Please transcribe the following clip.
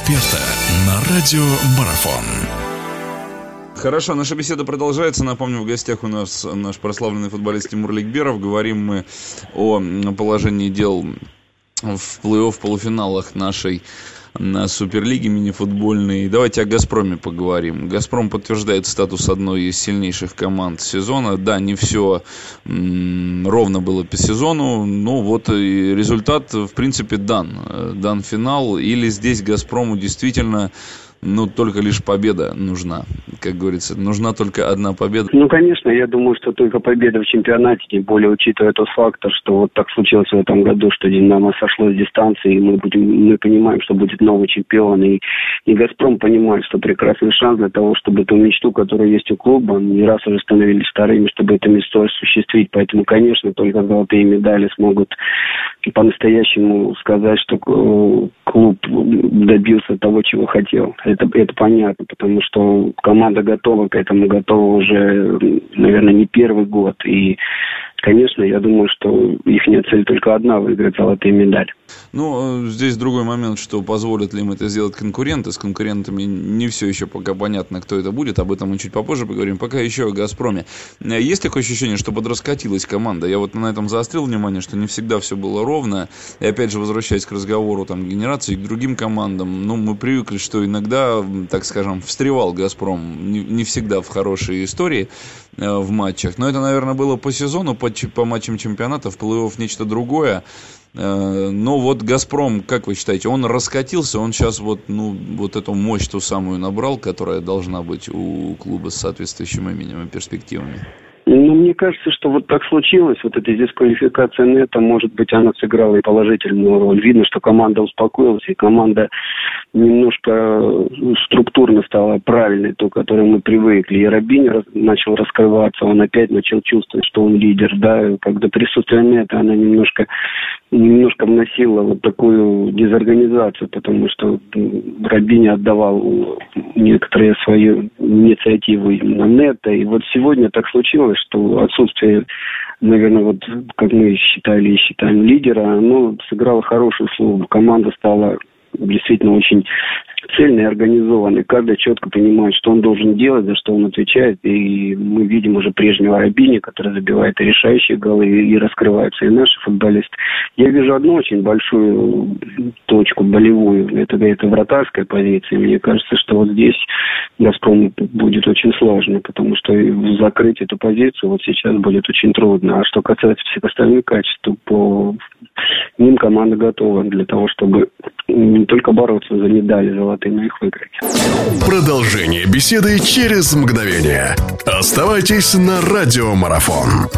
эксперта на радио Марафон. Хорошо, наша беседа продолжается. Напомню, в гостях у нас наш прославленный футболист Тимур Ликберов. Говорим мы о положении дел в плей-офф полуфиналах нашей на Суперлиге мини-футбольной. Давайте о «Газпроме» поговорим. «Газпром» подтверждает статус одной из сильнейших команд сезона. Да, не все ровно было по сезону, но вот и результат, в принципе, дан. Дан финал. Или здесь «Газпрому» действительно ну, только лишь победа нужна. Как говорится, нужна только одна победа. Ну, конечно, я думаю, что только победа в чемпионате, тем более учитывая тот фактор, что вот так случилось в этом году, что Динамо сошло с дистанции, и мы, будем, мы понимаем, что будет новый чемпион, и, и «Газпром» понимает, что прекрасный шанс для того, чтобы эту мечту, которая есть у клуба, не раз уже становились вторыми, чтобы эту мечту осуществить. Поэтому, конечно, только золотые медали смогут по-настоящему сказать, что э, клуб добился того, чего хотел. Это, это понятно, потому что команда готова к этому, готова уже, наверное, не первый год. И Конечно, я думаю, что их цель только одна – выиграть золотые медали. Ну, здесь другой момент, что позволят ли им это сделать конкуренты. С конкурентами не все еще пока понятно, кто это будет. Об этом мы чуть попозже поговорим. Пока еще о «Газпроме». Есть такое ощущение, что подраскатилась команда? Я вот на этом заострил внимание, что не всегда все было ровно. И опять же, возвращаясь к разговору там, генерации, к другим командам, ну, мы привыкли, что иногда, так скажем, встревал «Газпром» не, не всегда в хорошие истории э, в матчах. Но это, наверное, было по сезону, по по матчам чемпионата, в плей-офф нечто другое. Э, но вот «Газпром», как вы считаете, он раскатился, он сейчас вот, ну, вот эту мощь ту самую набрал, которая должна быть у клуба с соответствующим именем и перспективами? Ну, мне кажется, что вот так случилось, вот эта дисквалификация Нета, может быть, она сыграла и положительную роль. Видно, что команда успокоилась, и команда немножко э, структурно стала правильной, то, к которой мы привыкли. И Рабини начал раскрываться, он опять начал чувствовать, что он лидер, да, когда присутствие Нета, она немножко, немножко вносила вот такую дезорганизацию, потому что Рабини отдавал некоторые свои инициативы на Нета, и вот сегодня так случилось, что отсутствие, наверное, вот как мы считали и считаем лидера, оно сыграло хорошую службу. Команда стала действительно очень цельный, организованный. Каждый четко понимает, что он должен делать, за что он отвечает. И мы видим уже прежнего Рабини, который забивает и решающие голы, и раскрываются и наши футболисты. Я вижу одну очень большую точку болевую. Это, это вратарская позиция. Мне кажется, что вот здесь «Газпром» будет очень сложно, потому что закрыть эту позицию вот сейчас будет очень трудно. А что касается всех остальных качеств, то по ним команда готова для того, чтобы не только бороться за медали золотые, но их выиграть. Продолжение беседы через мгновение. Оставайтесь на радиомарафон.